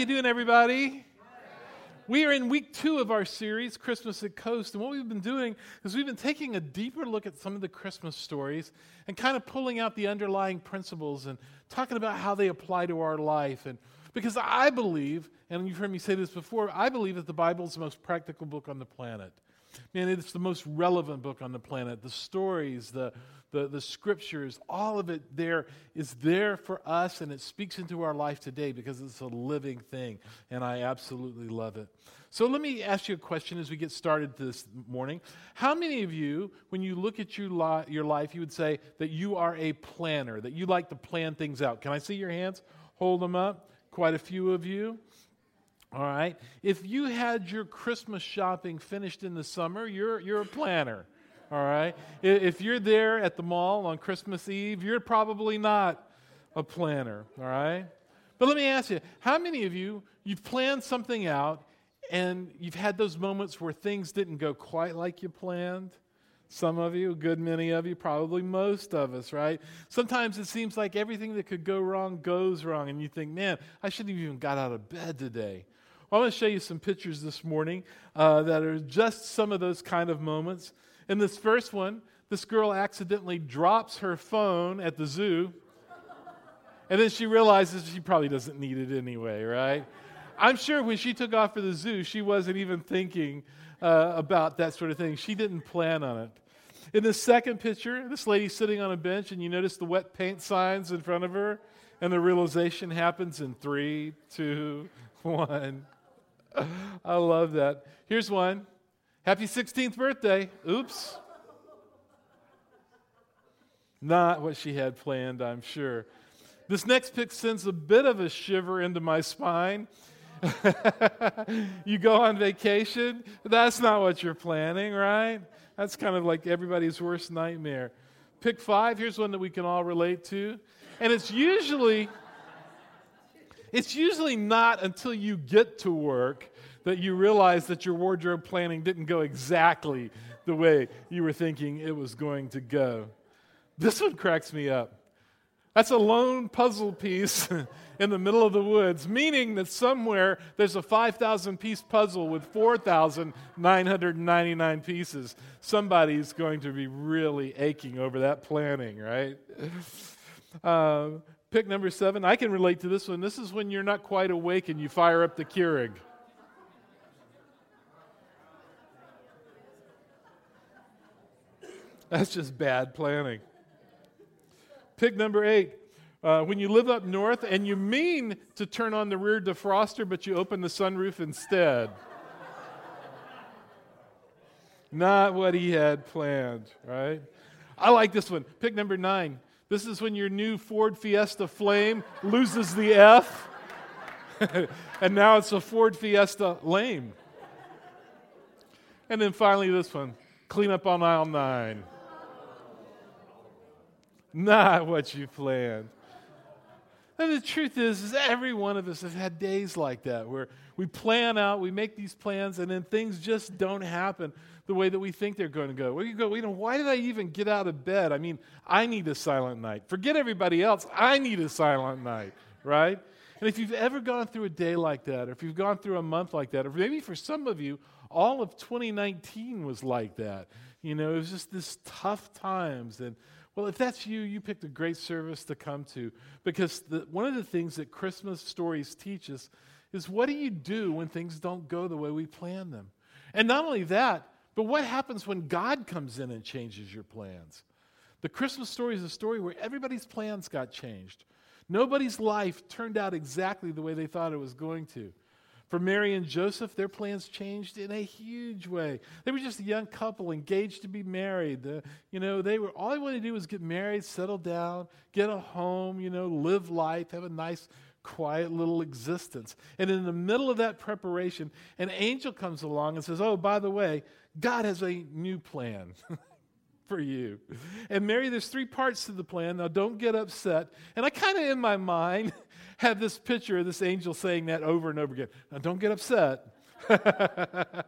you doing, everybody? We are in week two of our series, Christmas at Coast. And what we've been doing is we've been taking a deeper look at some of the Christmas stories and kind of pulling out the underlying principles and talking about how they apply to our life. And because I believe, and you've heard me say this before, I believe that the Bible is the most practical book on the planet. Man, it's the most relevant book on the planet. The stories, the, the, the scriptures, all of it there is there for us and it speaks into our life today because it's a living thing. And I absolutely love it. So let me ask you a question as we get started this morning. How many of you, when you look at your, li- your life, you would say that you are a planner, that you like to plan things out? Can I see your hands? Hold them up. Quite a few of you. All right. If you had your Christmas shopping finished in the summer, you're, you're a planner. All right. If you're there at the mall on Christmas Eve, you're probably not a planner. All right. But let me ask you how many of you, you've planned something out and you've had those moments where things didn't go quite like you planned? Some of you, a good many of you, probably most of us, right? Sometimes it seems like everything that could go wrong goes wrong, and you think, man, I shouldn't have even got out of bed today. Well, I'm going to show you some pictures this morning uh, that are just some of those kind of moments. In this first one, this girl accidentally drops her phone at the zoo, and then she realizes she probably doesn't need it anyway, right? I'm sure when she took off for the zoo, she wasn't even thinking uh, about that sort of thing. She didn't plan on it. In the second picture, this lady's sitting on a bench, and you notice the wet paint signs in front of her, and the realization happens in three, two, one. I love that. Here's one. Happy 16th birthday. Oops. Not what she had planned, I'm sure. This next pic sends a bit of a shiver into my spine. you go on vacation, that's not what you're planning, right? That's kind of like everybody's worst nightmare. Pick five, here's one that we can all relate to. And it's usually it's usually not until you get to work that you realize that your wardrobe planning didn't go exactly the way you were thinking it was going to go. This one cracks me up. That's a lone puzzle piece in the middle of the woods, meaning that somewhere there's a 5,000 piece puzzle with 4,999 pieces. Somebody's going to be really aching over that planning, right? Uh, Pick number seven. I can relate to this one. This is when you're not quite awake and you fire up the Keurig. That's just bad planning. Pick number eight. Uh, when you live up north and you mean to turn on the rear defroster, but you open the sunroof instead. Not what he had planned, right? I like this one. Pick number nine. This is when your new Ford Fiesta Flame loses the F, and now it's a Ford Fiesta Lame. And then finally, this one clean up on aisle nine. Not what you planned. And the truth is, is every one of us have had days like that where we plan out, we make these plans, and then things just don't happen the way that we think they're going to go. You go, you know, why did I even get out of bed? I mean, I need a silent night. Forget everybody else. I need a silent night, right? And if you've ever gone through a day like that, or if you've gone through a month like that, or maybe for some of you, all of 2019 was like that. You know, it was just this tough times. And well, if that's you, you picked a great service to come to because the, one of the things that Christmas stories teach us is what do you do when things don't go the way we plan them? And not only that, but what happens when God comes in and changes your plans? The Christmas story is a story where everybody's plans got changed. Nobody's life turned out exactly the way they thought it was going to. For Mary and Joseph, their plans changed in a huge way. They were just a young couple engaged to be married. The, you know, they were all they wanted to do was get married, settle down, get a home, you know, live life, have a nice quiet little existence. And in the middle of that preparation, an angel comes along and says, Oh, by the way, God has a new plan for you. And Mary, there's three parts to the plan. Now, don't get upset. And I kind of, in my mind, have this picture of this angel saying that over and over again. Now, don't get upset.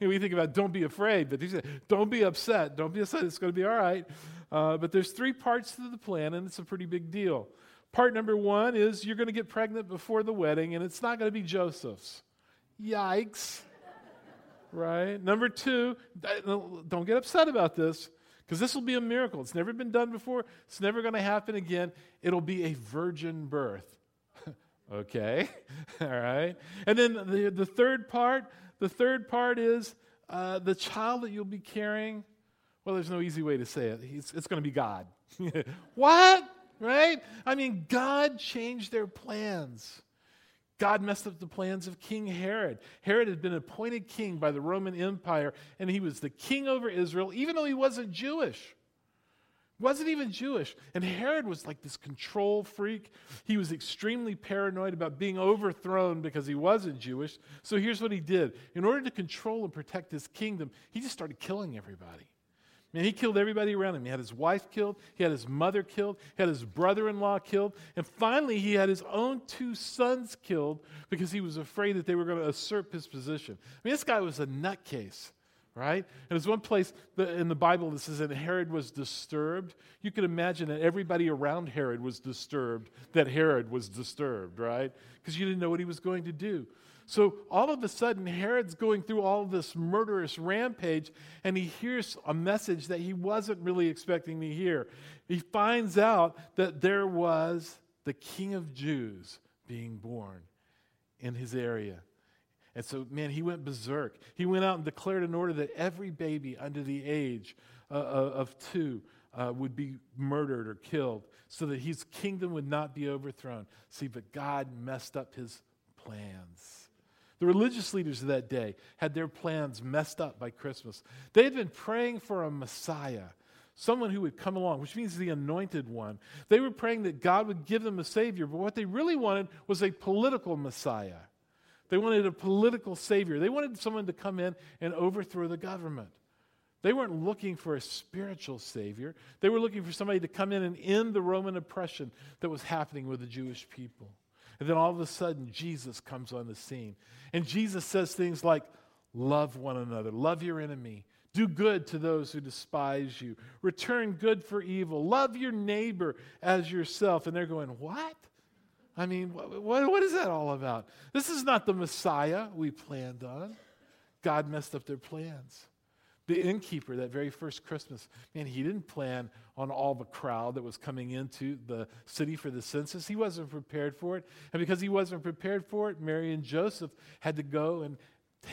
we think about don't be afraid, but he said, don't be upset. Don't be upset. It's going to be all right. Uh, but there's three parts to the plan, and it's a pretty big deal. Part number one is you're going to get pregnant before the wedding, and it's not going to be Joseph's. Yikes. Right? Number two, don't get upset about this because this will be a miracle. It's never been done before, it's never going to happen again. It'll be a virgin birth. okay? All right? And then the, the third part, the third part is uh, the child that you'll be carrying. Well, there's no easy way to say it. He's, it's going to be God. what? Right? I mean, God changed their plans. God messed up the plans of King Herod. Herod had been appointed king by the Roman Empire, and he was the king over Israel, even though he wasn't Jewish. Wasn't even Jewish. And Herod was like this control freak. He was extremely paranoid about being overthrown because he wasn't Jewish. So here's what he did in order to control and protect his kingdom, he just started killing everybody. Man, he killed everybody around him. He had his wife killed, he had his mother killed, he had his brother in law killed, and finally he had his own two sons killed because he was afraid that they were going to usurp his position. I mean, this guy was a nutcase right? And there's one place in the Bible that says that Herod was disturbed. You can imagine that everybody around Herod was disturbed, that Herod was disturbed, right? Because you didn't know what he was going to do. So all of a sudden, Herod's going through all this murderous rampage, and he hears a message that he wasn't really expecting to hear. He finds out that there was the king of Jews being born in his area. And so, man, he went berserk. He went out and declared an order that every baby under the age uh, uh, of two uh, would be murdered or killed so that his kingdom would not be overthrown. See, but God messed up his plans. The religious leaders of that day had their plans messed up by Christmas. They had been praying for a Messiah, someone who would come along, which means the anointed one. They were praying that God would give them a Savior, but what they really wanted was a political Messiah. They wanted a political savior. They wanted someone to come in and overthrow the government. They weren't looking for a spiritual savior. They were looking for somebody to come in and end the Roman oppression that was happening with the Jewish people. And then all of a sudden, Jesus comes on the scene. And Jesus says things like, Love one another, love your enemy, do good to those who despise you, return good for evil, love your neighbor as yourself. And they're going, What? I mean, what, what is that all about? This is not the Messiah we planned on. God messed up their plans. The innkeeper, that very first Christmas, man, he didn't plan on all the crowd that was coming into the city for the census. He wasn't prepared for it. And because he wasn't prepared for it, Mary and Joseph had to go and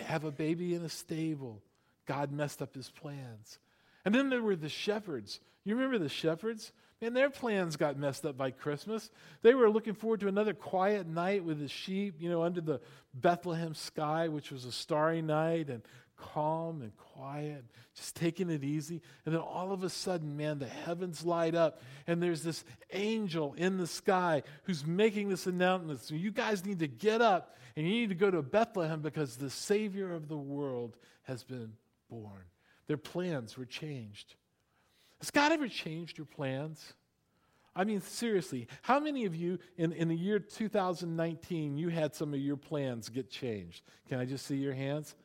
have a baby in a stable. God messed up his plans. And then there were the shepherds. You remember the shepherds? And their plans got messed up by Christmas. They were looking forward to another quiet night with the sheep, you know, under the Bethlehem sky, which was a starry night and calm and quiet, just taking it easy. And then all of a sudden, man, the heavens light up, and there's this angel in the sky who's making this announcement. So you guys need to get up and you need to go to Bethlehem because the Savior of the world has been born. Their plans were changed. Has God ever changed your plans? I mean, seriously, how many of you in, in the year 2019 you had some of your plans get changed? Can I just see your hands?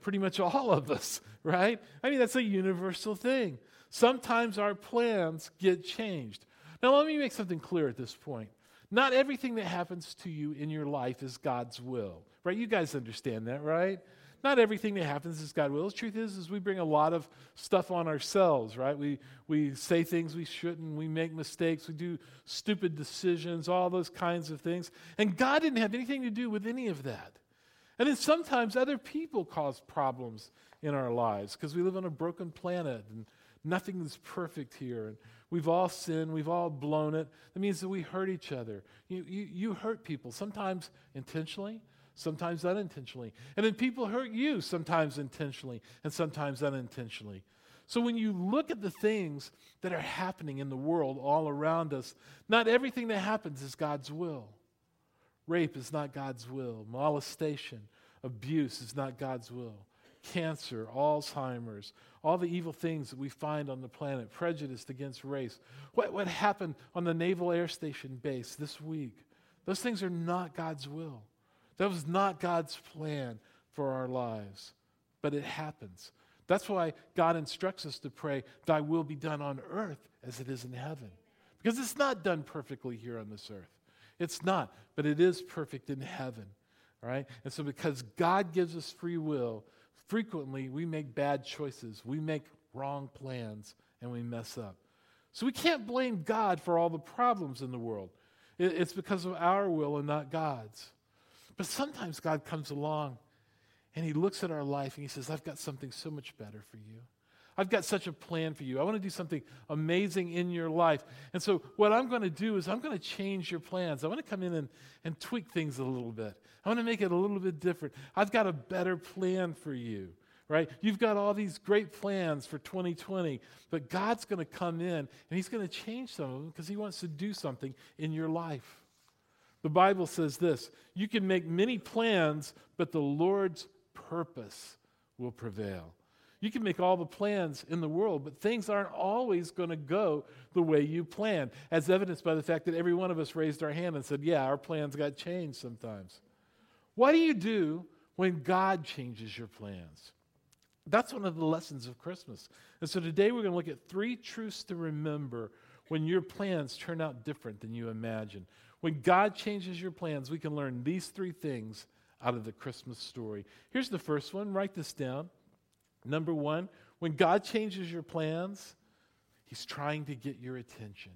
Pretty much all of us, right? I mean, that's a universal thing. Sometimes our plans get changed. Now, let me make something clear at this point. Not everything that happens to you in your life is God's will, right? You guys understand that, right? not everything that happens is God will. The truth is, is we bring a lot of stuff on ourselves, right? We, we say things we shouldn't. We make mistakes. We do stupid decisions, all those kinds of things. And God didn't have anything to do with any of that. And then sometimes other people cause problems in our lives because we live on a broken planet and nothing is perfect here. And we've all sinned. We've all blown it. That means that we hurt each other. You, you, you hurt people, sometimes intentionally, sometimes unintentionally. And then people hurt you, sometimes intentionally and sometimes unintentionally. So when you look at the things that are happening in the world all around us, not everything that happens is God's will. Rape is not God's will. Molestation, abuse is not God's will. Cancer, Alzheimer's, all the evil things that we find on the planet, prejudice against race. What, what happened on the Naval Air Station base this week? Those things are not God's will. That was not God's plan for our lives, but it happens. That's why God instructs us to pray, Thy will be done on earth as it is in heaven. Because it's not done perfectly here on this earth. It's not, but it is perfect in heaven. Right? And so, because God gives us free will, frequently we make bad choices, we make wrong plans, and we mess up. So, we can't blame God for all the problems in the world. It's because of our will and not God's. But sometimes God comes along and He looks at our life and He says, I've got something so much better for you. I've got such a plan for you. I want to do something amazing in your life. And so, what I'm going to do is, I'm going to change your plans. I want to come in and, and tweak things a little bit. I want to make it a little bit different. I've got a better plan for you, right? You've got all these great plans for 2020, but God's going to come in and He's going to change some of them because He wants to do something in your life. The Bible says this you can make many plans, but the Lord's purpose will prevail. You can make all the plans in the world, but things aren't always going to go the way you plan, as evidenced by the fact that every one of us raised our hand and said, Yeah, our plans got changed sometimes. What do you do when God changes your plans? That's one of the lessons of Christmas. And so today we're going to look at three truths to remember when your plans turn out different than you imagine. When God changes your plans, we can learn these three things out of the Christmas story. Here's the first one write this down. Number one, when God changes your plans, He's trying to get your attention.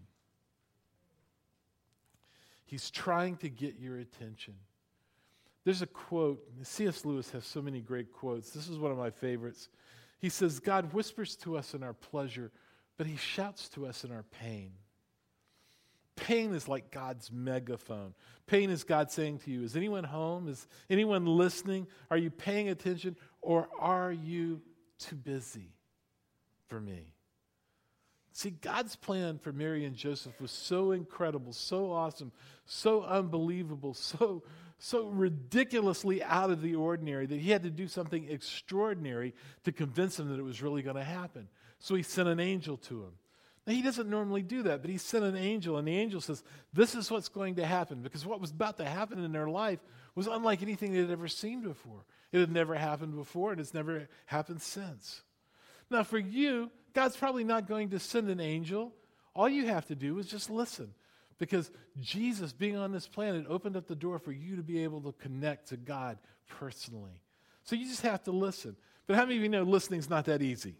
He's trying to get your attention. There's a quote, C.S. Lewis has so many great quotes. This is one of my favorites. He says, God whispers to us in our pleasure, but He shouts to us in our pain. Pain is like God's megaphone. Pain is God saying to you, Is anyone home? Is anyone listening? Are you paying attention? Or are you too busy for me. See, God's plan for Mary and Joseph was so incredible, so awesome, so unbelievable, so, so ridiculously out of the ordinary that he had to do something extraordinary to convince them that it was really going to happen. So he sent an angel to him. Now, he doesn't normally do that, but he sent an angel, and the angel says, This is what's going to happen. Because what was about to happen in their life was unlike anything they had ever seen before. It had never happened before, and it's never happened since. Now, for you, God's probably not going to send an angel. All you have to do is just listen. Because Jesus, being on this planet, opened up the door for you to be able to connect to God personally. So you just have to listen. But how many of you know listening's not that easy?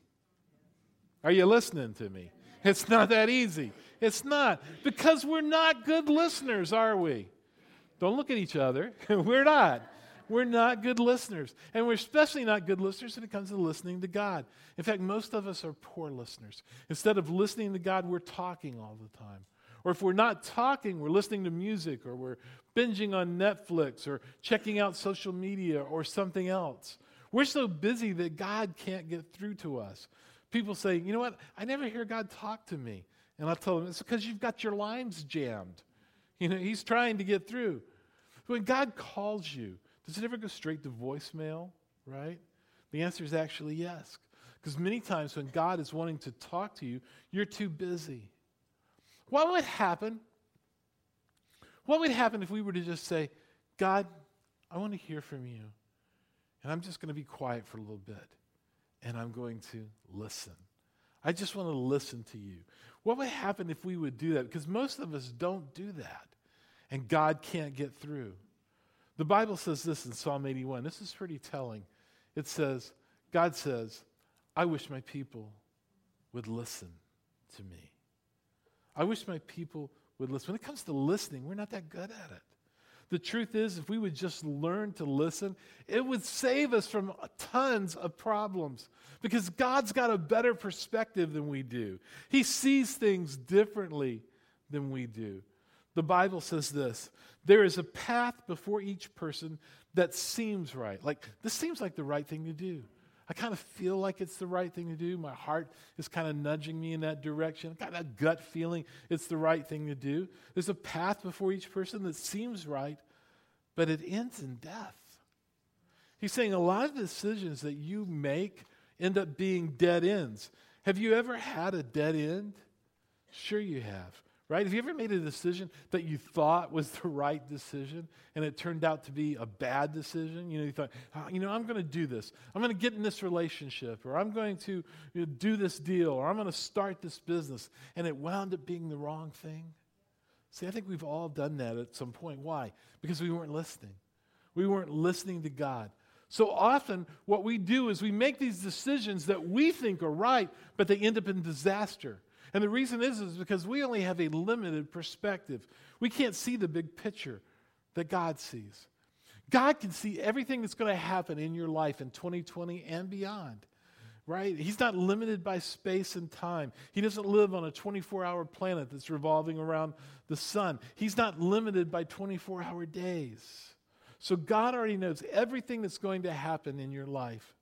Are you listening to me? It's not that easy. It's not. Because we're not good listeners, are we? Don't look at each other. we're not. We're not good listeners. And we're especially not good listeners when it comes to listening to God. In fact, most of us are poor listeners. Instead of listening to God, we're talking all the time. Or if we're not talking, we're listening to music or we're binging on Netflix or checking out social media or something else. We're so busy that God can't get through to us. People say, you know what? I never hear God talk to me. And I tell them, it's because you've got your lines jammed. You know, He's trying to get through. When God calls you, does it ever go straight to voicemail, right? The answer is actually yes. Because many times when God is wanting to talk to you, you're too busy. What would happen? What would happen if we were to just say, God, I want to hear from you. And I'm just going to be quiet for a little bit. And I'm going to listen. I just want to listen to you. What would happen if we would do that? Because most of us don't do that. And God can't get through. The Bible says this in Psalm 81. This is pretty telling. It says, God says, I wish my people would listen to me. I wish my people would listen. When it comes to listening, we're not that good at it. The truth is, if we would just learn to listen, it would save us from tons of problems because God's got a better perspective than we do. He sees things differently than we do. The Bible says this there is a path before each person that seems right. Like, this seems like the right thing to do. I kind of feel like it's the right thing to do. My heart is kind of nudging me in that direction. I got that gut feeling it's the right thing to do. There's a path before each person that seems right, but it ends in death. He's saying a lot of decisions that you make end up being dead ends. Have you ever had a dead end? Sure, you have right? Have you ever made a decision that you thought was the right decision and it turned out to be a bad decision? You know, you thought, oh, you know, I'm going to do this. I'm going to get in this relationship or I'm going to you know, do this deal or I'm going to start this business and it wound up being the wrong thing. See, I think we've all done that at some point. Why? Because we weren't listening. We weren't listening to God. So often, what we do is we make these decisions that we think are right, but they end up in disaster. And the reason is, is because we only have a limited perspective. We can't see the big picture that God sees. God can see everything that's going to happen in your life in 2020 and beyond, right? He's not limited by space and time. He doesn't live on a 24 hour planet that's revolving around the sun. He's not limited by 24 hour days. So God already knows everything that's going to happen in your life.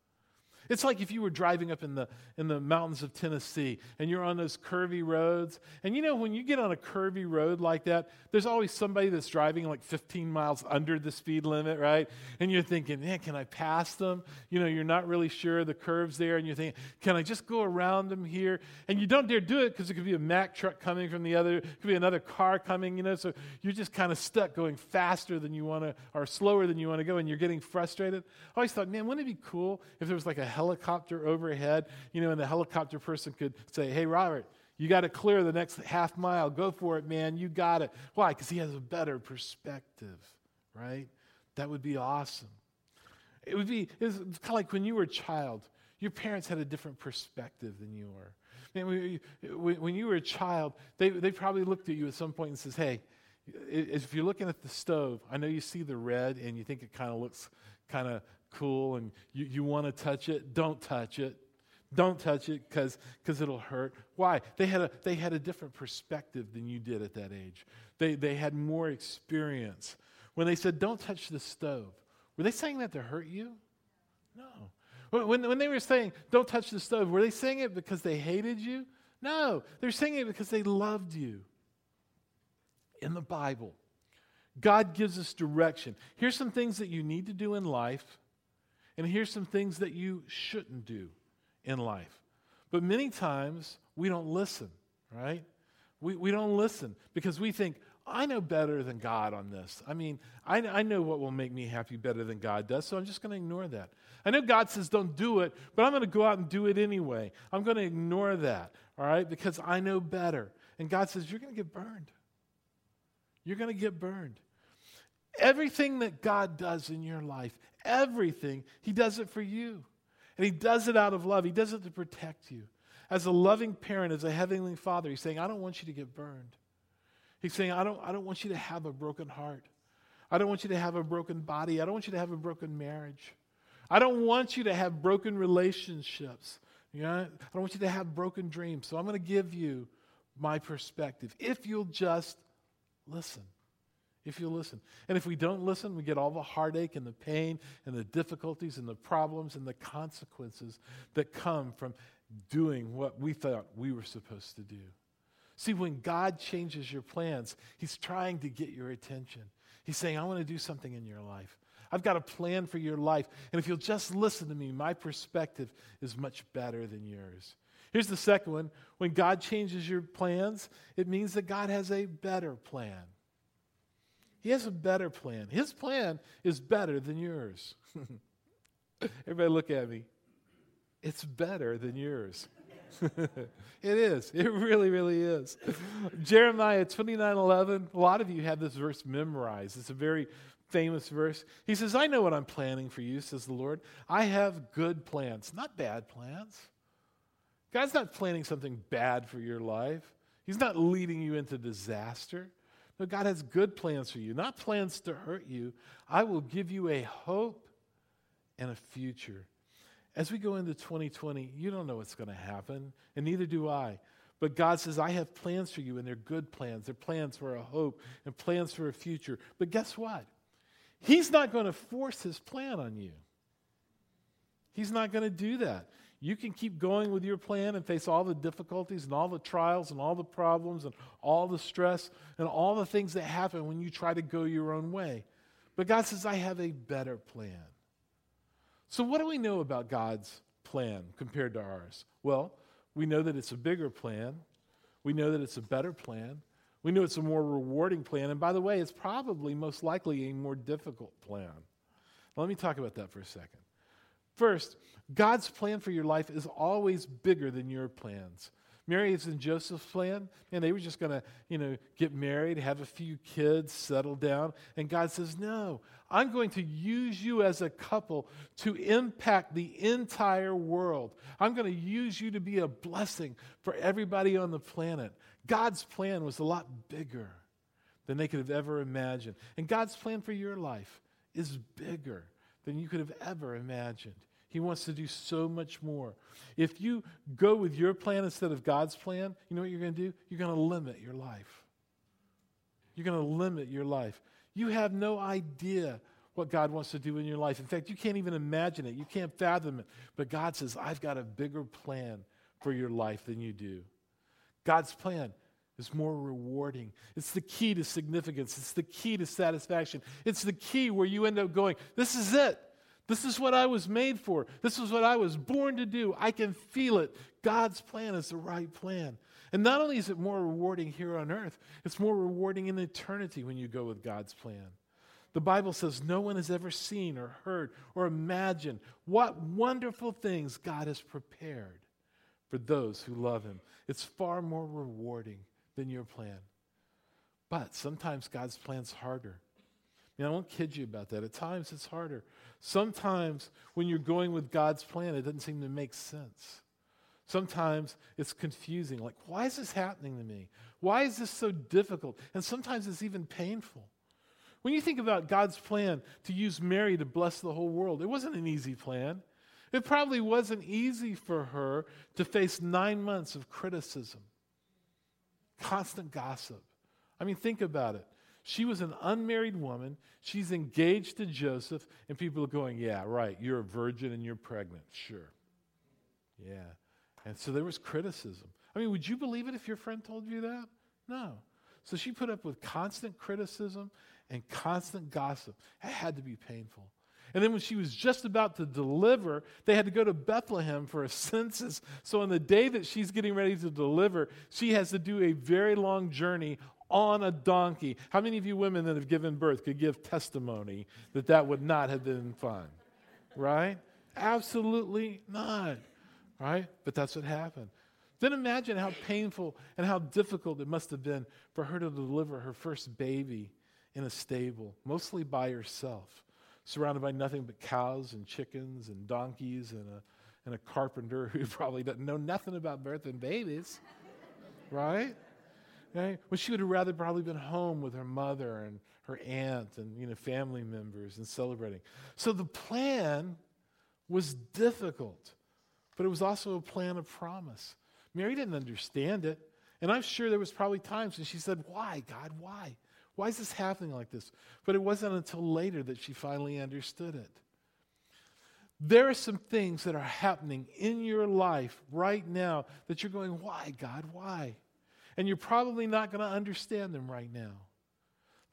It's like if you were driving up in the, in the mountains of Tennessee and you're on those curvy roads. And you know, when you get on a curvy road like that, there's always somebody that's driving like 15 miles under the speed limit, right? And you're thinking, man, can I pass them? You know, you're not really sure the curve's there. And you're thinking, can I just go around them here? And you don't dare do it because it could be a Mack truck coming from the other, it could be another car coming, you know. So you're just kind of stuck going faster than you want to, or slower than you want to go, and you're getting frustrated. I always thought, man, wouldn't it be cool if there was like a helicopter overhead, you know, and the helicopter person could say, Hey, Robert, you got to clear the next half mile. Go for it, man. You got it. Why? Because he has a better perspective, right? That would be awesome. It would be, it's kind of like when you were a child, your parents had a different perspective than you were. I when you were a child, they, they probably looked at you at some point and says, hey, if you're looking at the stove, I know you see the red and you think it kind of looks kind of cool and you, you want to touch it, don't touch it. Don't touch it because it'll hurt. Why? They had, a, they had a different perspective than you did at that age. They, they had more experience. When they said, don't touch the stove, were they saying that to hurt you? No. When, when they were saying, don't touch the stove, were they saying it because they hated you? No. They're saying it because they loved you. In the Bible, God gives us direction. Here's some things that you need to do in life and here's some things that you shouldn't do in life. But many times we don't listen, right? We, we don't listen because we think, I know better than God on this. I mean, I, I know what will make me happy better than God does, so I'm just going to ignore that. I know God says don't do it, but I'm going to go out and do it anyway. I'm going to ignore that, all right, because I know better. And God says, You're going to get burned. You're going to get burned. Everything that God does in your life, everything, He does it for you. And He does it out of love, He does it to protect you. As a loving parent, as a heavenly father, He's saying, I don't want you to get burned. He's saying, I don't, I don't want you to have a broken heart. I don't want you to have a broken body. I don't want you to have a broken marriage. I don't want you to have broken relationships. You know, I don't want you to have broken dreams. So I'm going to give you my perspective if you'll just listen if you listen. And if we don't listen, we get all the heartache and the pain and the difficulties and the problems and the consequences that come from doing what we thought we were supposed to do. See, when God changes your plans, He's trying to get your attention. He's saying, I want to do something in your life. I've got a plan for your life. And if you'll just listen to me, my perspective is much better than yours. Here's the second one. When God changes your plans, it means that God has a better plan. He has a better plan. His plan is better than yours. Everybody look at me. It's better than yours. it is. It really, really is. Jeremiah 29 11. A lot of you have this verse memorized. It's a very famous verse. He says, I know what I'm planning for you, says the Lord. I have good plans, not bad plans. God's not planning something bad for your life, He's not leading you into disaster. God has good plans for you, not plans to hurt you. I will give you a hope and a future. As we go into 2020, you don't know what's going to happen, and neither do I. But God says, I have plans for you, and they're good plans. They're plans for a hope and plans for a future. But guess what? He's not going to force his plan on you. He's not going to do that. You can keep going with your plan and face all the difficulties and all the trials and all the problems and all the stress and all the things that happen when you try to go your own way. But God says, I have a better plan. So, what do we know about God's plan compared to ours? Well, we know that it's a bigger plan. We know that it's a better plan. We know it's a more rewarding plan. And by the way, it's probably most likely a more difficult plan. let me talk about that for a second. First, God's plan for your life is always bigger than your plans. Mary's and Joseph's plan, and they were just going to, you know, get married, have a few kids, settle down. And God says, No, I'm going to use you as a couple to impact the entire world. I'm going to use you to be a blessing for everybody on the planet. God's plan was a lot bigger than they could have ever imagined. And God's plan for your life is bigger than you could have ever imagined. He wants to do so much more. If you go with your plan instead of God's plan, you know what you're going to do? You're going to limit your life. You're going to limit your life. You have no idea what God wants to do in your life. In fact, you can't even imagine it. You can't fathom it. But God says, I've got a bigger plan for your life than you do. God's plan is more rewarding. It's the key to significance, it's the key to satisfaction. It's the key where you end up going, This is it. This is what I was made for. This is what I was born to do. I can feel it. God's plan is the right plan. And not only is it more rewarding here on earth, it's more rewarding in eternity when you go with God's plan. The Bible says no one has ever seen or heard or imagined what wonderful things God has prepared for those who love Him. It's far more rewarding than your plan. But sometimes God's plan's harder. I, won't kid you about that. At times it's harder. Sometimes when you're going with God's plan, it doesn't seem to make sense. Sometimes it's confusing. Like, why is this happening to me? Why is this so difficult? And sometimes it's even painful. When you think about God's plan to use Mary to bless the whole world, it wasn't an easy plan. It probably wasn't easy for her to face nine months of criticism, constant gossip. I mean, think about it. She was an unmarried woman. She's engaged to Joseph, and people are going, Yeah, right, you're a virgin and you're pregnant. Sure. Yeah. And so there was criticism. I mean, would you believe it if your friend told you that? No. So she put up with constant criticism and constant gossip. It had to be painful. And then when she was just about to deliver, they had to go to Bethlehem for a census. So on the day that she's getting ready to deliver, she has to do a very long journey on a donkey. How many of you women that have given birth could give testimony that that would not have been fun? Right? Absolutely not. Right? But that's what happened. Then imagine how painful and how difficult it must have been for her to deliver her first baby in a stable, mostly by herself, surrounded by nothing but cows and chickens and donkeys and a, and a carpenter who probably doesn't know nothing about birthing babies. right? Okay? When she would have rather probably been home with her mother and her aunt and you know family members and celebrating. So the plan was difficult, but it was also a plan of promise. Mary didn't understand it. And I'm sure there was probably times when she said, Why, God, why? Why is this happening like this? But it wasn't until later that she finally understood it. There are some things that are happening in your life right now that you're going, Why, God, why? and you're probably not going to understand them right now.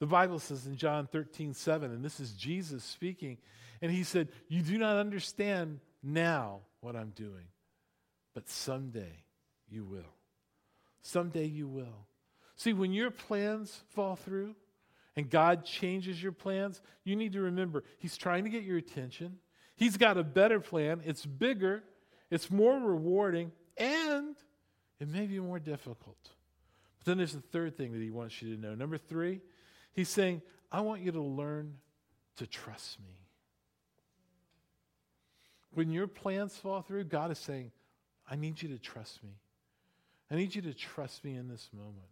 The Bible says in John 13, 7, and this is Jesus speaking, and he said, You do not understand now what I'm doing, but someday you will. Someday you will. See, when your plans fall through and God changes your plans, you need to remember He's trying to get your attention. He's got a better plan. It's bigger, it's more rewarding, and it may be more difficult. But then there's the third thing that he wants you to know. Number three, he's saying, I want you to learn to trust me. When your plans fall through, God is saying, I need you to trust me. I need you to trust me in this moment.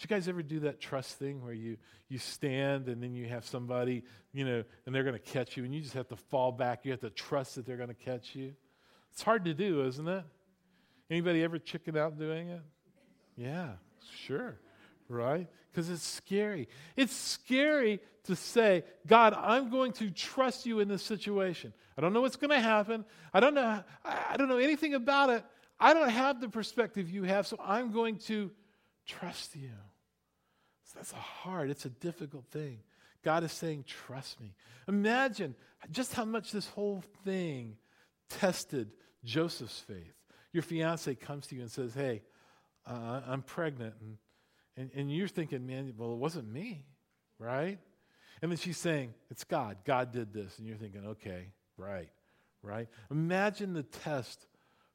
Did you guys ever do that trust thing where you, you stand and then you have somebody, you know, and they're going to catch you and you just have to fall back. You have to trust that they're going to catch you. It's hard to do, isn't it? Anybody ever chicken out doing it? Yeah, Sure, right? Because it's scary. It's scary to say, God, I'm going to trust you in this situation. I don't know what's going to happen. I don't know. I don't know anything about it. I don't have the perspective you have, so I'm going to trust you. So that's a hard, it's a difficult thing. God is saying, trust me. Imagine just how much this whole thing tested Joseph's faith. Your fiance comes to you and says, Hey, uh, I'm pregnant and, And, and you're thinking, man, well, it wasn't me, right? And then she's saying, it's God. God did this. And you're thinking, okay, right, right. Imagine the test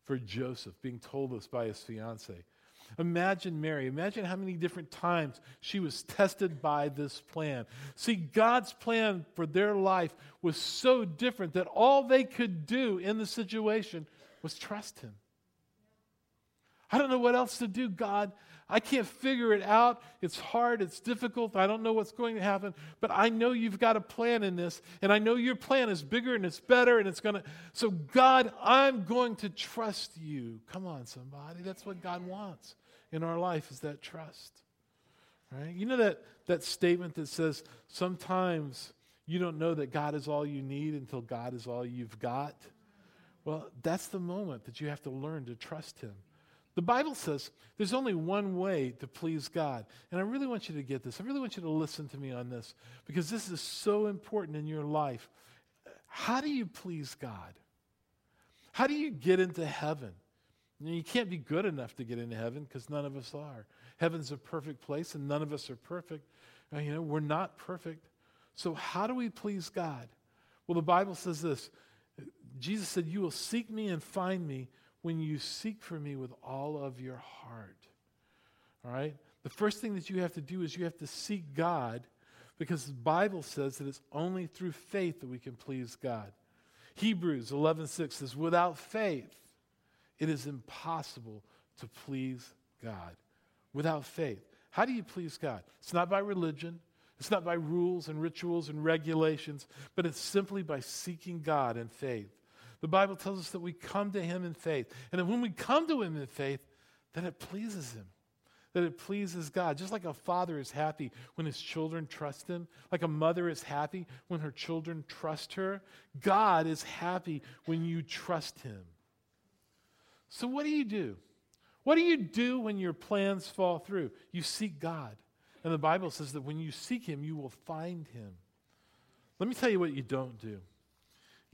for Joseph being told this by his fiance. Imagine Mary. Imagine how many different times she was tested by this plan. See, God's plan for their life was so different that all they could do in the situation was trust Him. I don't know what else to do, God. I can't figure it out. It's hard. It's difficult. I don't know what's going to happen. But I know you've got a plan in this. And I know your plan is bigger and it's better and it's going to. So, God, I'm going to trust you. Come on, somebody. That's what God wants in our life is that trust. Right? You know that, that statement that says sometimes you don't know that God is all you need until God is all you've got? Well, that's the moment that you have to learn to trust Him. The Bible says there's only one way to please God. And I really want you to get this. I really want you to listen to me on this because this is so important in your life. How do you please God? How do you get into heaven? You can't be good enough to get into heaven because none of us are. Heaven's a perfect place and none of us are perfect. Uh, you know, we're not perfect. So, how do we please God? Well, the Bible says this Jesus said, You will seek me and find me when you seek for me with all of your heart. All right? The first thing that you have to do is you have to seek God because the Bible says that it's only through faith that we can please God. Hebrews 11:6 says without faith it is impossible to please God without faith. How do you please God? It's not by religion, it's not by rules and rituals and regulations, but it's simply by seeking God in faith. The Bible tells us that we come to Him in faith. And when we come to Him in faith, then it pleases Him. That it pleases God. Just like a father is happy when his children trust him, like a mother is happy when her children trust her, God is happy when you trust Him. So, what do you do? What do you do when your plans fall through? You seek God. And the Bible says that when you seek Him, you will find Him. Let me tell you what you don't do.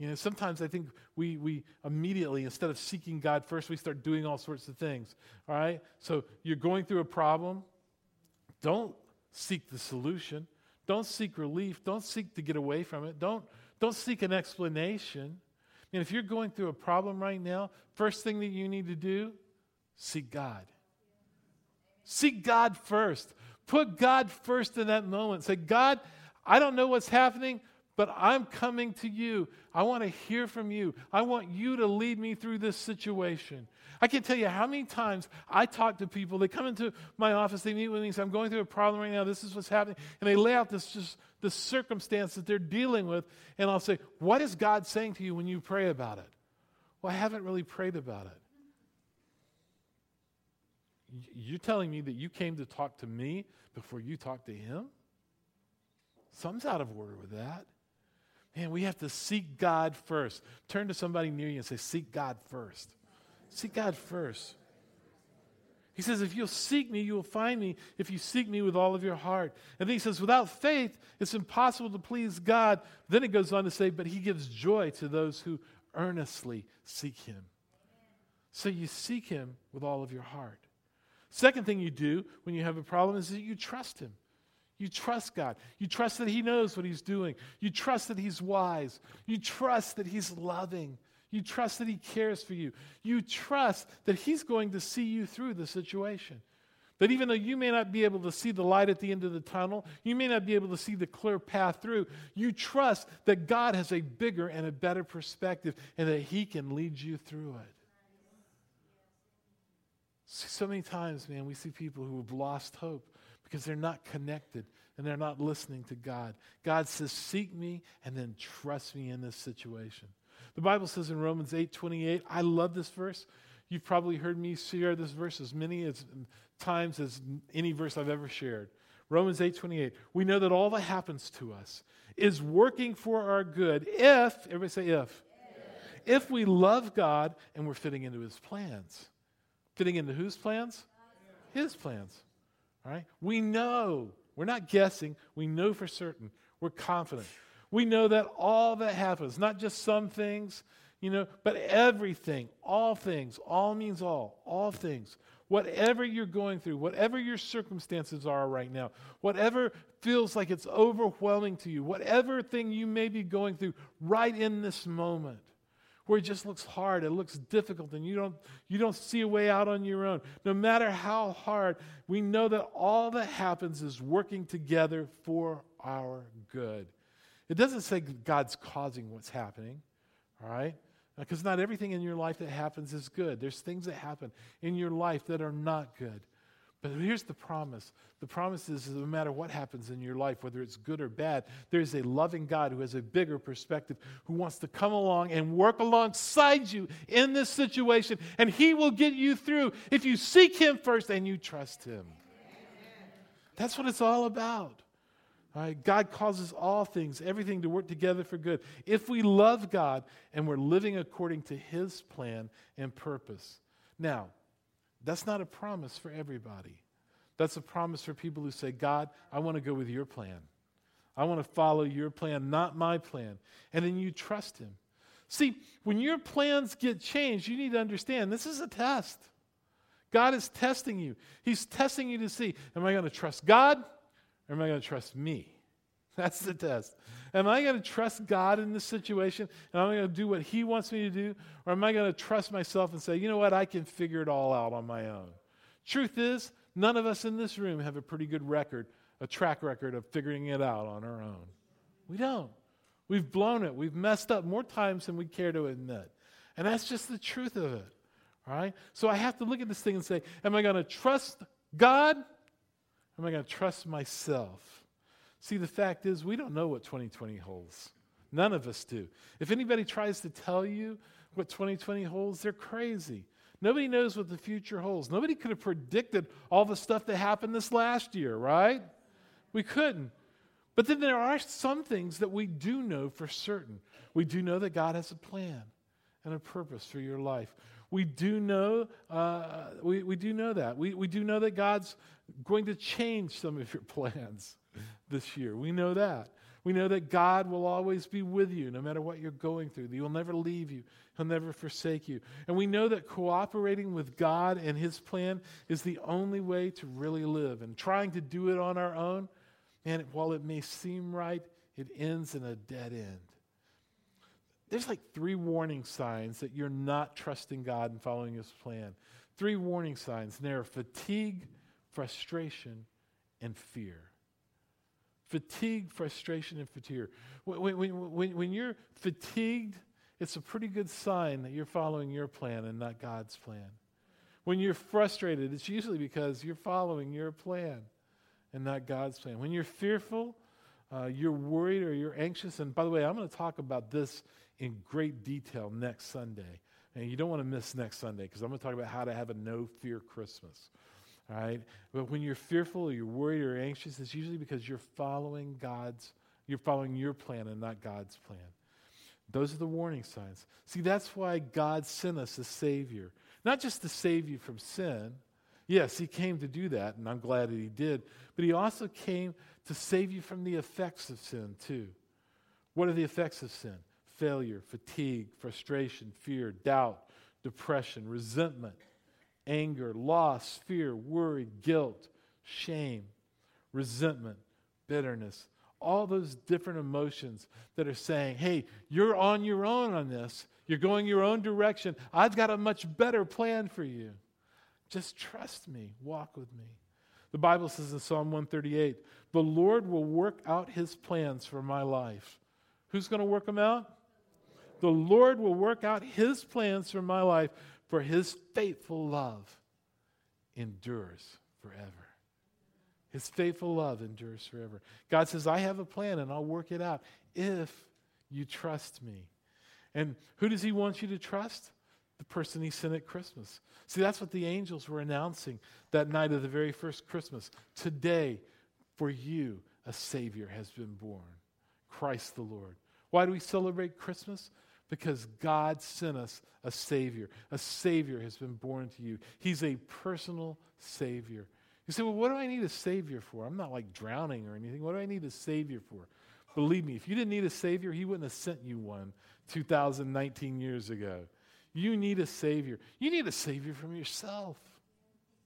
You know, sometimes I think we, we immediately, instead of seeking God first, we start doing all sorts of things. All right? So you're going through a problem. Don't seek the solution. Don't seek relief. Don't seek to get away from it. Don't, don't seek an explanation. And if you're going through a problem right now, first thing that you need to do, seek God. Seek God first. Put God first in that moment. Say, God, I don't know what's happening, but I'm coming to you. I want to hear from you. I want you to lead me through this situation. I can't tell you how many times I talk to people. They come into my office, they meet with me, say, I'm going through a problem right now. This is what's happening. And they lay out this just the circumstance that they're dealing with. And I'll say, What is God saying to you when you pray about it? Well, I haven't really prayed about it. You're telling me that you came to talk to me before you talked to him? Something's out of order with that. Man, we have to seek God first. Turn to somebody near you and say, Seek God first. Seek God first. He says, If you'll seek me, you will find me if you seek me with all of your heart. And then he says, Without faith, it's impossible to please God. Then it goes on to say, But he gives joy to those who earnestly seek him. So you seek him with all of your heart. Second thing you do when you have a problem is that you trust him. You trust God. You trust that He knows what He's doing. You trust that He's wise. You trust that He's loving. You trust that He cares for you. You trust that He's going to see you through the situation. That even though you may not be able to see the light at the end of the tunnel, you may not be able to see the clear path through, you trust that God has a bigger and a better perspective and that He can lead you through it. So many times, man, we see people who have lost hope because they're not connected and they're not listening to God. God says, Seek me and then trust me in this situation. The Bible says in Romans 8 28, I love this verse. You've probably heard me share this verse as many as, times as any verse I've ever shared. Romans 8 28. We know that all that happens to us is working for our good if, everybody say if, if, if we love God and we're fitting into his plans. Fitting into whose plans? His plans. Right? We know, we're not guessing, we know for certain, we're confident. We know that all that happens, not just some things, you know, but everything, all things, all means all, all things whatever you're going through, whatever your circumstances are right now, whatever feels like it's overwhelming to you, whatever thing you may be going through right in this moment, where it just looks hard, it looks difficult, and you don't, you don't see a way out on your own. No matter how hard, we know that all that happens is working together for our good. It doesn't say God's causing what's happening, all right? Because not everything in your life that happens is good. There's things that happen in your life that are not good. But here's the promise the promise is no matter what happens in your life, whether it's good or bad, there's a loving God who has a bigger perspective, who wants to come along and work alongside you in this situation, and He will get you through if you seek Him first and you trust Him. That's what it's all about. Right? God causes all things, everything to work together for good. If we love God and we're living according to His plan and purpose. Now, that's not a promise for everybody. That's a promise for people who say, God, I want to go with your plan. I want to follow your plan, not my plan. And then you trust Him. See, when your plans get changed, you need to understand this is a test. God is testing you. He's testing you to see, am I going to trust God? Or am I going to trust me? That's the test. Am I going to trust God in this situation and am I going to do what He wants me to do? Or am I going to trust myself and say, you know what, I can figure it all out on my own? Truth is, none of us in this room have a pretty good record, a track record of figuring it out on our own. We don't. We've blown it. We've messed up more times than we care to admit. And that's just the truth of it. All right? So I have to look at this thing and say, am I going to trust God am I going to trust myself? See, the fact is, we don't know what 2020 holds. None of us do. If anybody tries to tell you what 2020 holds, they're crazy. Nobody knows what the future holds. Nobody could have predicted all the stuff that happened this last year, right? We couldn't. But then there are some things that we do know for certain. We do know that God has a plan and a purpose for your life. We do know, uh, we, we do know that. We, we do know that God's going to change some of your plans this year. We know that. We know that God will always be with you no matter what you're going through. He will never leave you. He'll never forsake you. And we know that cooperating with God and His plan is the only way to really live. And trying to do it on our own, and while it may seem right, it ends in a dead end there's like three warning signs that you're not trusting God and following His plan. Three warning signs. And they're fatigue, frustration, and fear. Fatigue, frustration, and fear. When, when, when, when you're fatigued, it's a pretty good sign that you're following your plan and not God's plan. When you're frustrated, it's usually because you're following your plan and not God's plan. When you're fearful, uh, you're worried or you're anxious. And by the way, I'm going to talk about this in great detail next Sunday. And you don't want to miss next Sunday because I'm going to talk about how to have a no fear Christmas. All right? But when you're fearful or you're worried or anxious, it's usually because you're following God's, you're following your plan and not God's plan. Those are the warning signs. See, that's why God sent us a Savior. Not just to save you from sin. Yes, He came to do that, and I'm glad that He did. But He also came to save you from the effects of sin, too. What are the effects of sin? Failure, fatigue, frustration, fear, doubt, depression, resentment, anger, loss, fear, worry, guilt, shame, resentment, bitterness. All those different emotions that are saying, hey, you're on your own on this. You're going your own direction. I've got a much better plan for you. Just trust me. Walk with me. The Bible says in Psalm 138 the Lord will work out his plans for my life. Who's going to work them out? The Lord will work out his plans for my life, for his faithful love endures forever. His faithful love endures forever. God says, I have a plan and I'll work it out if you trust me. And who does he want you to trust? The person he sent at Christmas. See, that's what the angels were announcing that night of the very first Christmas. Today, for you, a Savior has been born Christ the Lord. Why do we celebrate Christmas? Because God sent us a Savior. A Savior has been born to you. He's a personal Savior. You say, well, what do I need a Savior for? I'm not like drowning or anything. What do I need a Savior for? Believe me, if you didn't need a Savior, He wouldn't have sent you one 2019 years ago. You need a Savior. You need a Savior from yourself.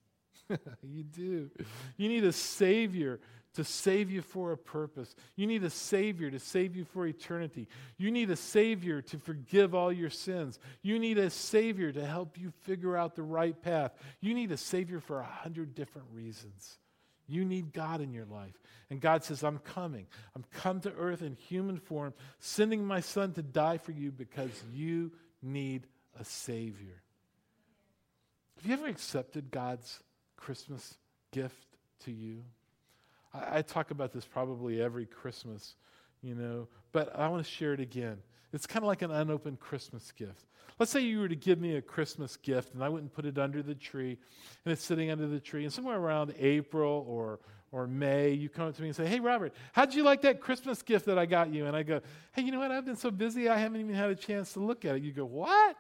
you do. You need a Savior to save you for a purpose. You need a Savior to save you for eternity. You need a Savior to forgive all your sins. You need a Savior to help you figure out the right path. You need a Savior for a hundred different reasons. You need God in your life. And God says, I'm coming. I'm come to earth in human form, sending my son to die for you because you need a Savior. Have you ever accepted God's Christmas gift to you? I, I talk about this probably every Christmas, you know, but I want to share it again. It's kind of like an unopened Christmas gift. Let's say you were to give me a Christmas gift and I wouldn't put it under the tree and it's sitting under the tree, and somewhere around April or or May, you come up to me and say, Hey, Robert, how'd you like that Christmas gift that I got you? And I go, Hey, you know what? I've been so busy, I haven't even had a chance to look at it. You go, What?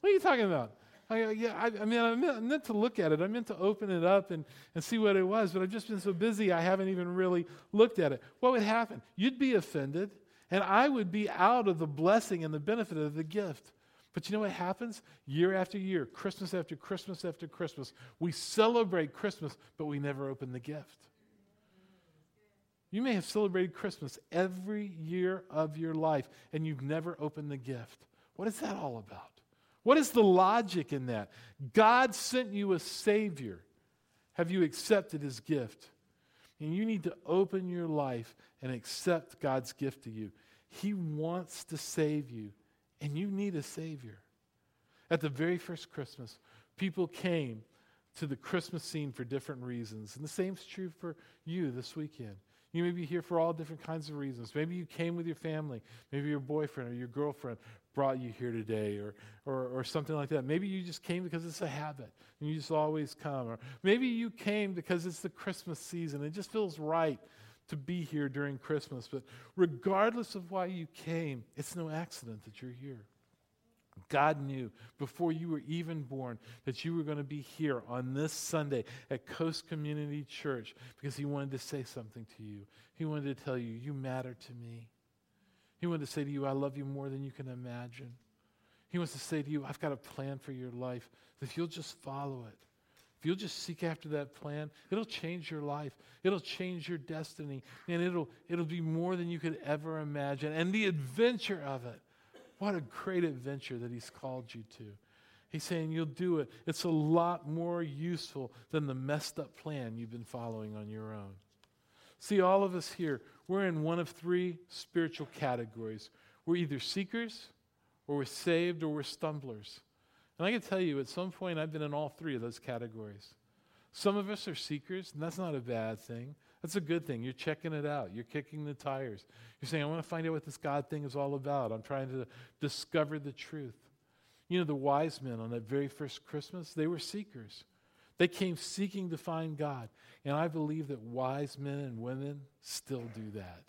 What are you talking about? I, yeah, I, I mean, I meant, to look at it. I meant to open it up and, and see what it was, but I've just been so busy, I haven't even really looked at it. What would happen? You'd be offended, and I would be out of the blessing and the benefit of the gift. But you know what happens? Year after year, Christmas after Christmas after Christmas, we celebrate Christmas, but we never open the gift. You may have celebrated Christmas every year of your life, and you've never opened the gift. What is that all about? What is the logic in that? God sent you a Savior. Have you accepted His gift? And you need to open your life and accept God's gift to you. He wants to save you, and you need a Savior. At the very first Christmas, people came to the Christmas scene for different reasons. And the same is true for you this weekend. You may be here for all different kinds of reasons. Maybe you came with your family. Maybe your boyfriend or your girlfriend brought you here today or, or, or something like that. Maybe you just came because it's a habit and you just always come. Or maybe you came because it's the Christmas season. It just feels right to be here during Christmas. But regardless of why you came, it's no accident that you're here. God knew before you were even born that you were going to be here on this Sunday at Coast Community Church because He wanted to say something to you. He wanted to tell you, You matter to me. He wanted to say to you, I love you more than you can imagine. He wants to say to you, I've got a plan for your life. If you'll just follow it, if you'll just seek after that plan, it'll change your life. It'll change your destiny. And it'll, it'll be more than you could ever imagine. And the adventure of it, what a great adventure that He's called you to. He's saying you'll do it. It's a lot more useful than the messed up plan you've been following on your own. See, all of us here, we're in one of three spiritual categories. We're either seekers, or we're saved, or we're stumblers. And I can tell you, at some point, I've been in all three of those categories. Some of us are seekers, and that's not a bad thing. That's a good thing. You're checking it out. You're kicking the tires. You're saying, I want to find out what this God thing is all about. I'm trying to discover the truth. You know, the wise men on that very first Christmas, they were seekers. They came seeking to find God. And I believe that wise men and women still do that.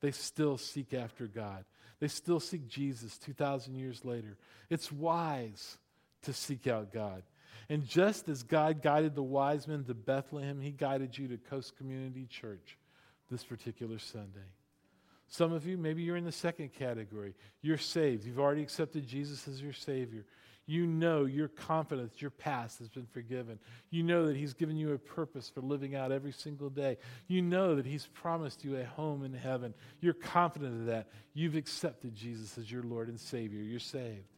They still seek after God. They still seek Jesus 2,000 years later. It's wise to seek out God. And just as God guided the wise men to Bethlehem, He guided you to Coast Community Church this particular Sunday. Some of you, maybe you're in the second category. You're saved. You've already accepted Jesus as your Savior. You know, you're confident that your past has been forgiven. You know that He's given you a purpose for living out every single day. You know that He's promised you a home in heaven. You're confident of that. You've accepted Jesus as your Lord and Savior. You're saved.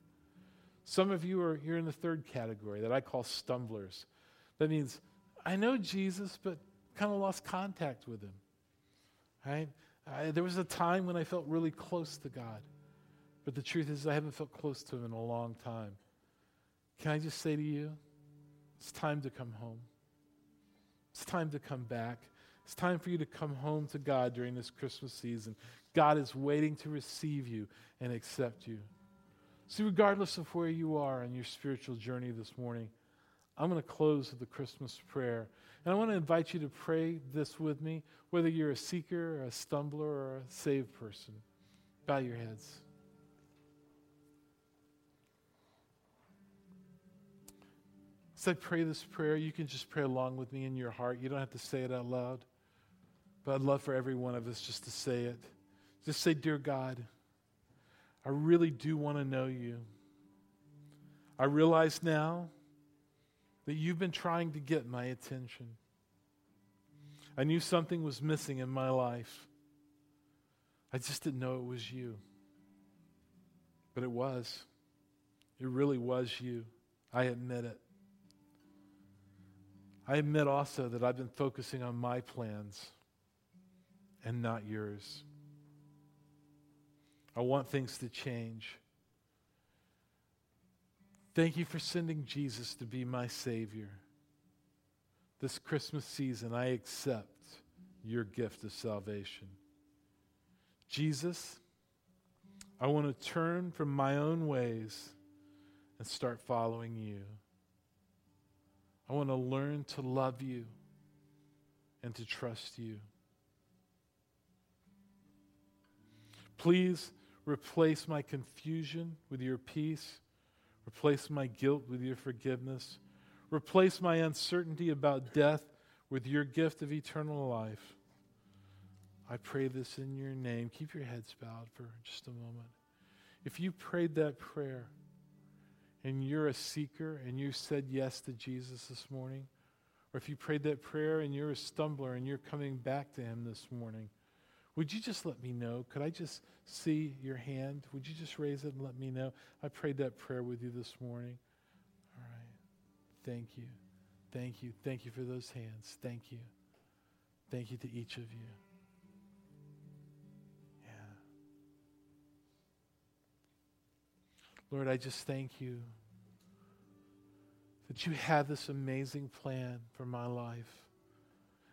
Some of you are here in the third category that I call stumblers. That means I know Jesus, but kind of lost contact with Him. Right? I, there was a time when I felt really close to God, but the truth is, I haven't felt close to Him in a long time. Can I just say to you, it's time to come home. It's time to come back. It's time for you to come home to God during this Christmas season. God is waiting to receive you and accept you. See, regardless of where you are in your spiritual journey this morning, I'm going to close with the Christmas prayer. And I want to invite you to pray this with me, whether you're a seeker, or a stumbler, or a saved person. Bow your heads. As I pray this prayer, you can just pray along with me in your heart. You don't have to say it out loud. But I'd love for every one of us just to say it. Just say, Dear God, I really do want to know you. I realize now that you've been trying to get my attention. I knew something was missing in my life. I just didn't know it was you. But it was. It really was you. I admit it. I admit also that I've been focusing on my plans and not yours. I want things to change. Thank you for sending Jesus to be my Savior. This Christmas season, I accept your gift of salvation. Jesus, I want to turn from my own ways and start following you. I want to learn to love you and to trust you. Please replace my confusion with your peace. Replace my guilt with your forgiveness. Replace my uncertainty about death with your gift of eternal life. I pray this in your name. Keep your heads bowed for just a moment. If you prayed that prayer and you're a seeker and you said yes to Jesus this morning, or if you prayed that prayer and you're a stumbler and you're coming back to Him this morning, would you just let me know? Could I just see your hand? Would you just raise it and let me know? I prayed that prayer with you this morning. All right. Thank you. Thank you. Thank you for those hands. Thank you. Thank you to each of you. Lord, I just thank you that you have this amazing plan for my life.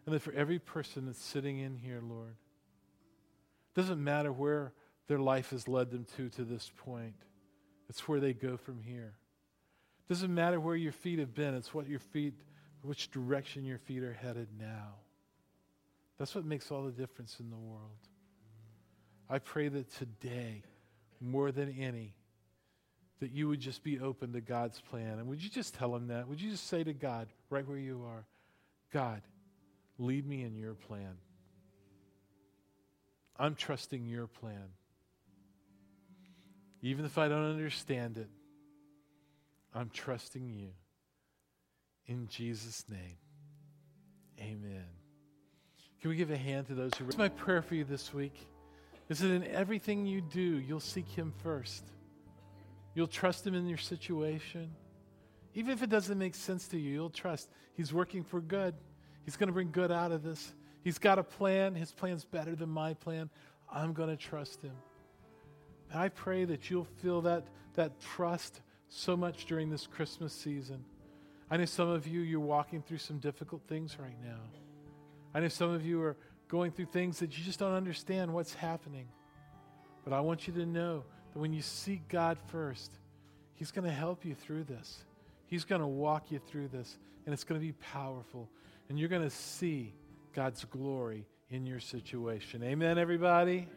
And that for every person that's sitting in here, Lord, it doesn't matter where their life has led them to to this point. It's where they go from here. It Doesn't matter where your feet have been, it's what your feet, which direction your feet are headed now. That's what makes all the difference in the world. I pray that today, more than any, that you would just be open to God's plan. And would you just tell him that? Would you just say to God, right where you are, God, lead me in your plan? I'm trusting your plan. Even if I don't understand it, I'm trusting you. In Jesus' name, amen. Can we give a hand to those who. It's my prayer for you this week is that in everything you do, you'll seek Him first. You'll trust Him in your situation. Even if it doesn't make sense to you, you'll trust He's working for good. He's going to bring good out of this. He's got a plan. His plan's better than my plan. I'm going to trust him. And I pray that you'll feel that, that trust so much during this Christmas season. I know some of you, you're walking through some difficult things right now. I know some of you are going through things that you just don't understand what's happening. But I want you to know that when you seek God first, He's going to help you through this. He's going to walk you through this, and it's going to be powerful. And you're going to see God's glory in your situation. Amen, everybody?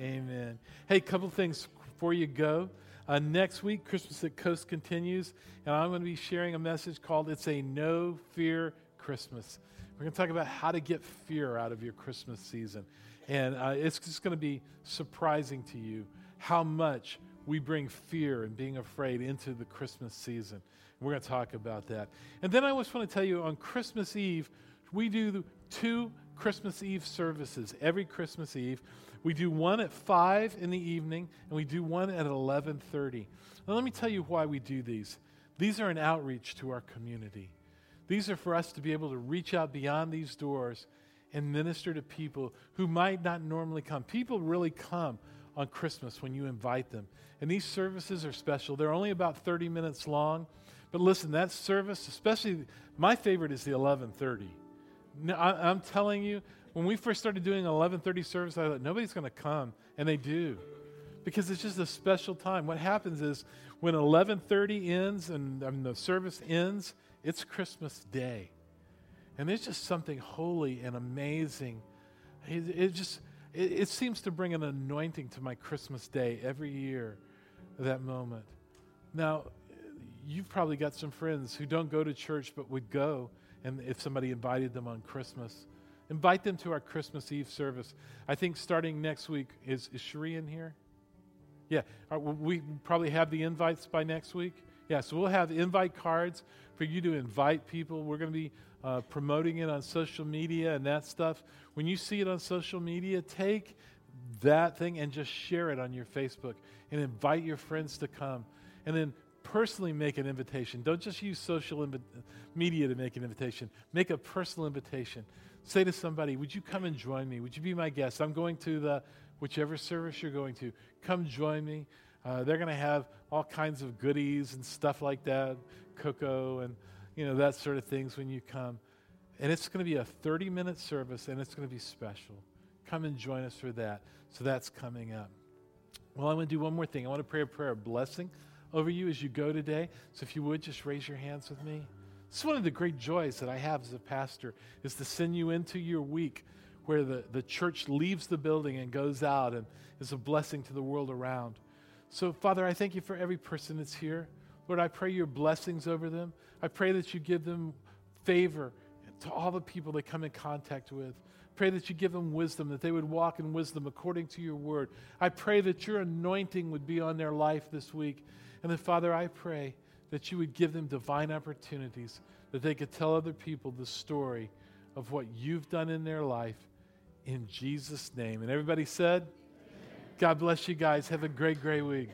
Amen. Amen. Hey, couple things before you go. Uh, next week, Christmas at Coast continues, and I'm going to be sharing a message called It's a No Fear Christmas. We're going to talk about how to get fear out of your Christmas season. And uh, it's just going to be surprising to you how much we bring fear and being afraid into the Christmas season. We're going to talk about that. And then I just want to tell you on Christmas Eve, we do two Christmas Eve services every Christmas Eve. We do one at 5 in the evening and we do one at 11:30. Now let me tell you why we do these. These are an outreach to our community. These are for us to be able to reach out beyond these doors and minister to people who might not normally come. People really come on Christmas when you invite them. And these services are special. They're only about 30 minutes long. But listen, that service, especially my favorite is the 11:30. No, I, am telling you, when we first started doing 11:30 service, I thought nobody's going to come, and they do, because it's just a special time. What happens is when 11:30 ends and um, the service ends, it's Christmas Day, and there's just something holy and amazing. It, it just it, it seems to bring an anointing to my Christmas Day every year. That moment. Now, you've probably got some friends who don't go to church but would go and if somebody invited them on Christmas. Invite them to our Christmas Eve service. I think starting next week, is, is Cherie in here? Yeah, uh, we probably have the invites by next week. Yeah, so we'll have invite cards for you to invite people. We're going to be uh, promoting it on social media and that stuff. When you see it on social media, take that thing and just share it on your Facebook and invite your friends to come. And then personally make an invitation. Don't just use social media to make an invitation, make a personal invitation. Say to somebody, Would you come and join me? Would you be my guest? I'm going to the whichever service you're going to. Come join me. Uh, they're going to have all kinds of goodies and stuff like that, cocoa and you know that sort of things when you come. And it's going to be a 30 minute service and it's going to be special. Come and join us for that. So that's coming up. Well, I'm going to do one more thing. I want to pray a prayer of blessing over you as you go today. So if you would just raise your hands with me. It's one of the great joys that I have as a pastor is to send you into your week where the, the church leaves the building and goes out and is a blessing to the world around. So, Father, I thank you for every person that's here. Lord, I pray your blessings over them. I pray that you give them favor to all the people they come in contact with. Pray that you give them wisdom, that they would walk in wisdom according to your word. I pray that your anointing would be on their life this week. And then, Father, I pray that you would give them divine opportunities, that they could tell other people the story of what you've done in their life in Jesus' name. And everybody said, Amen. God bless you guys. Have a great, great week.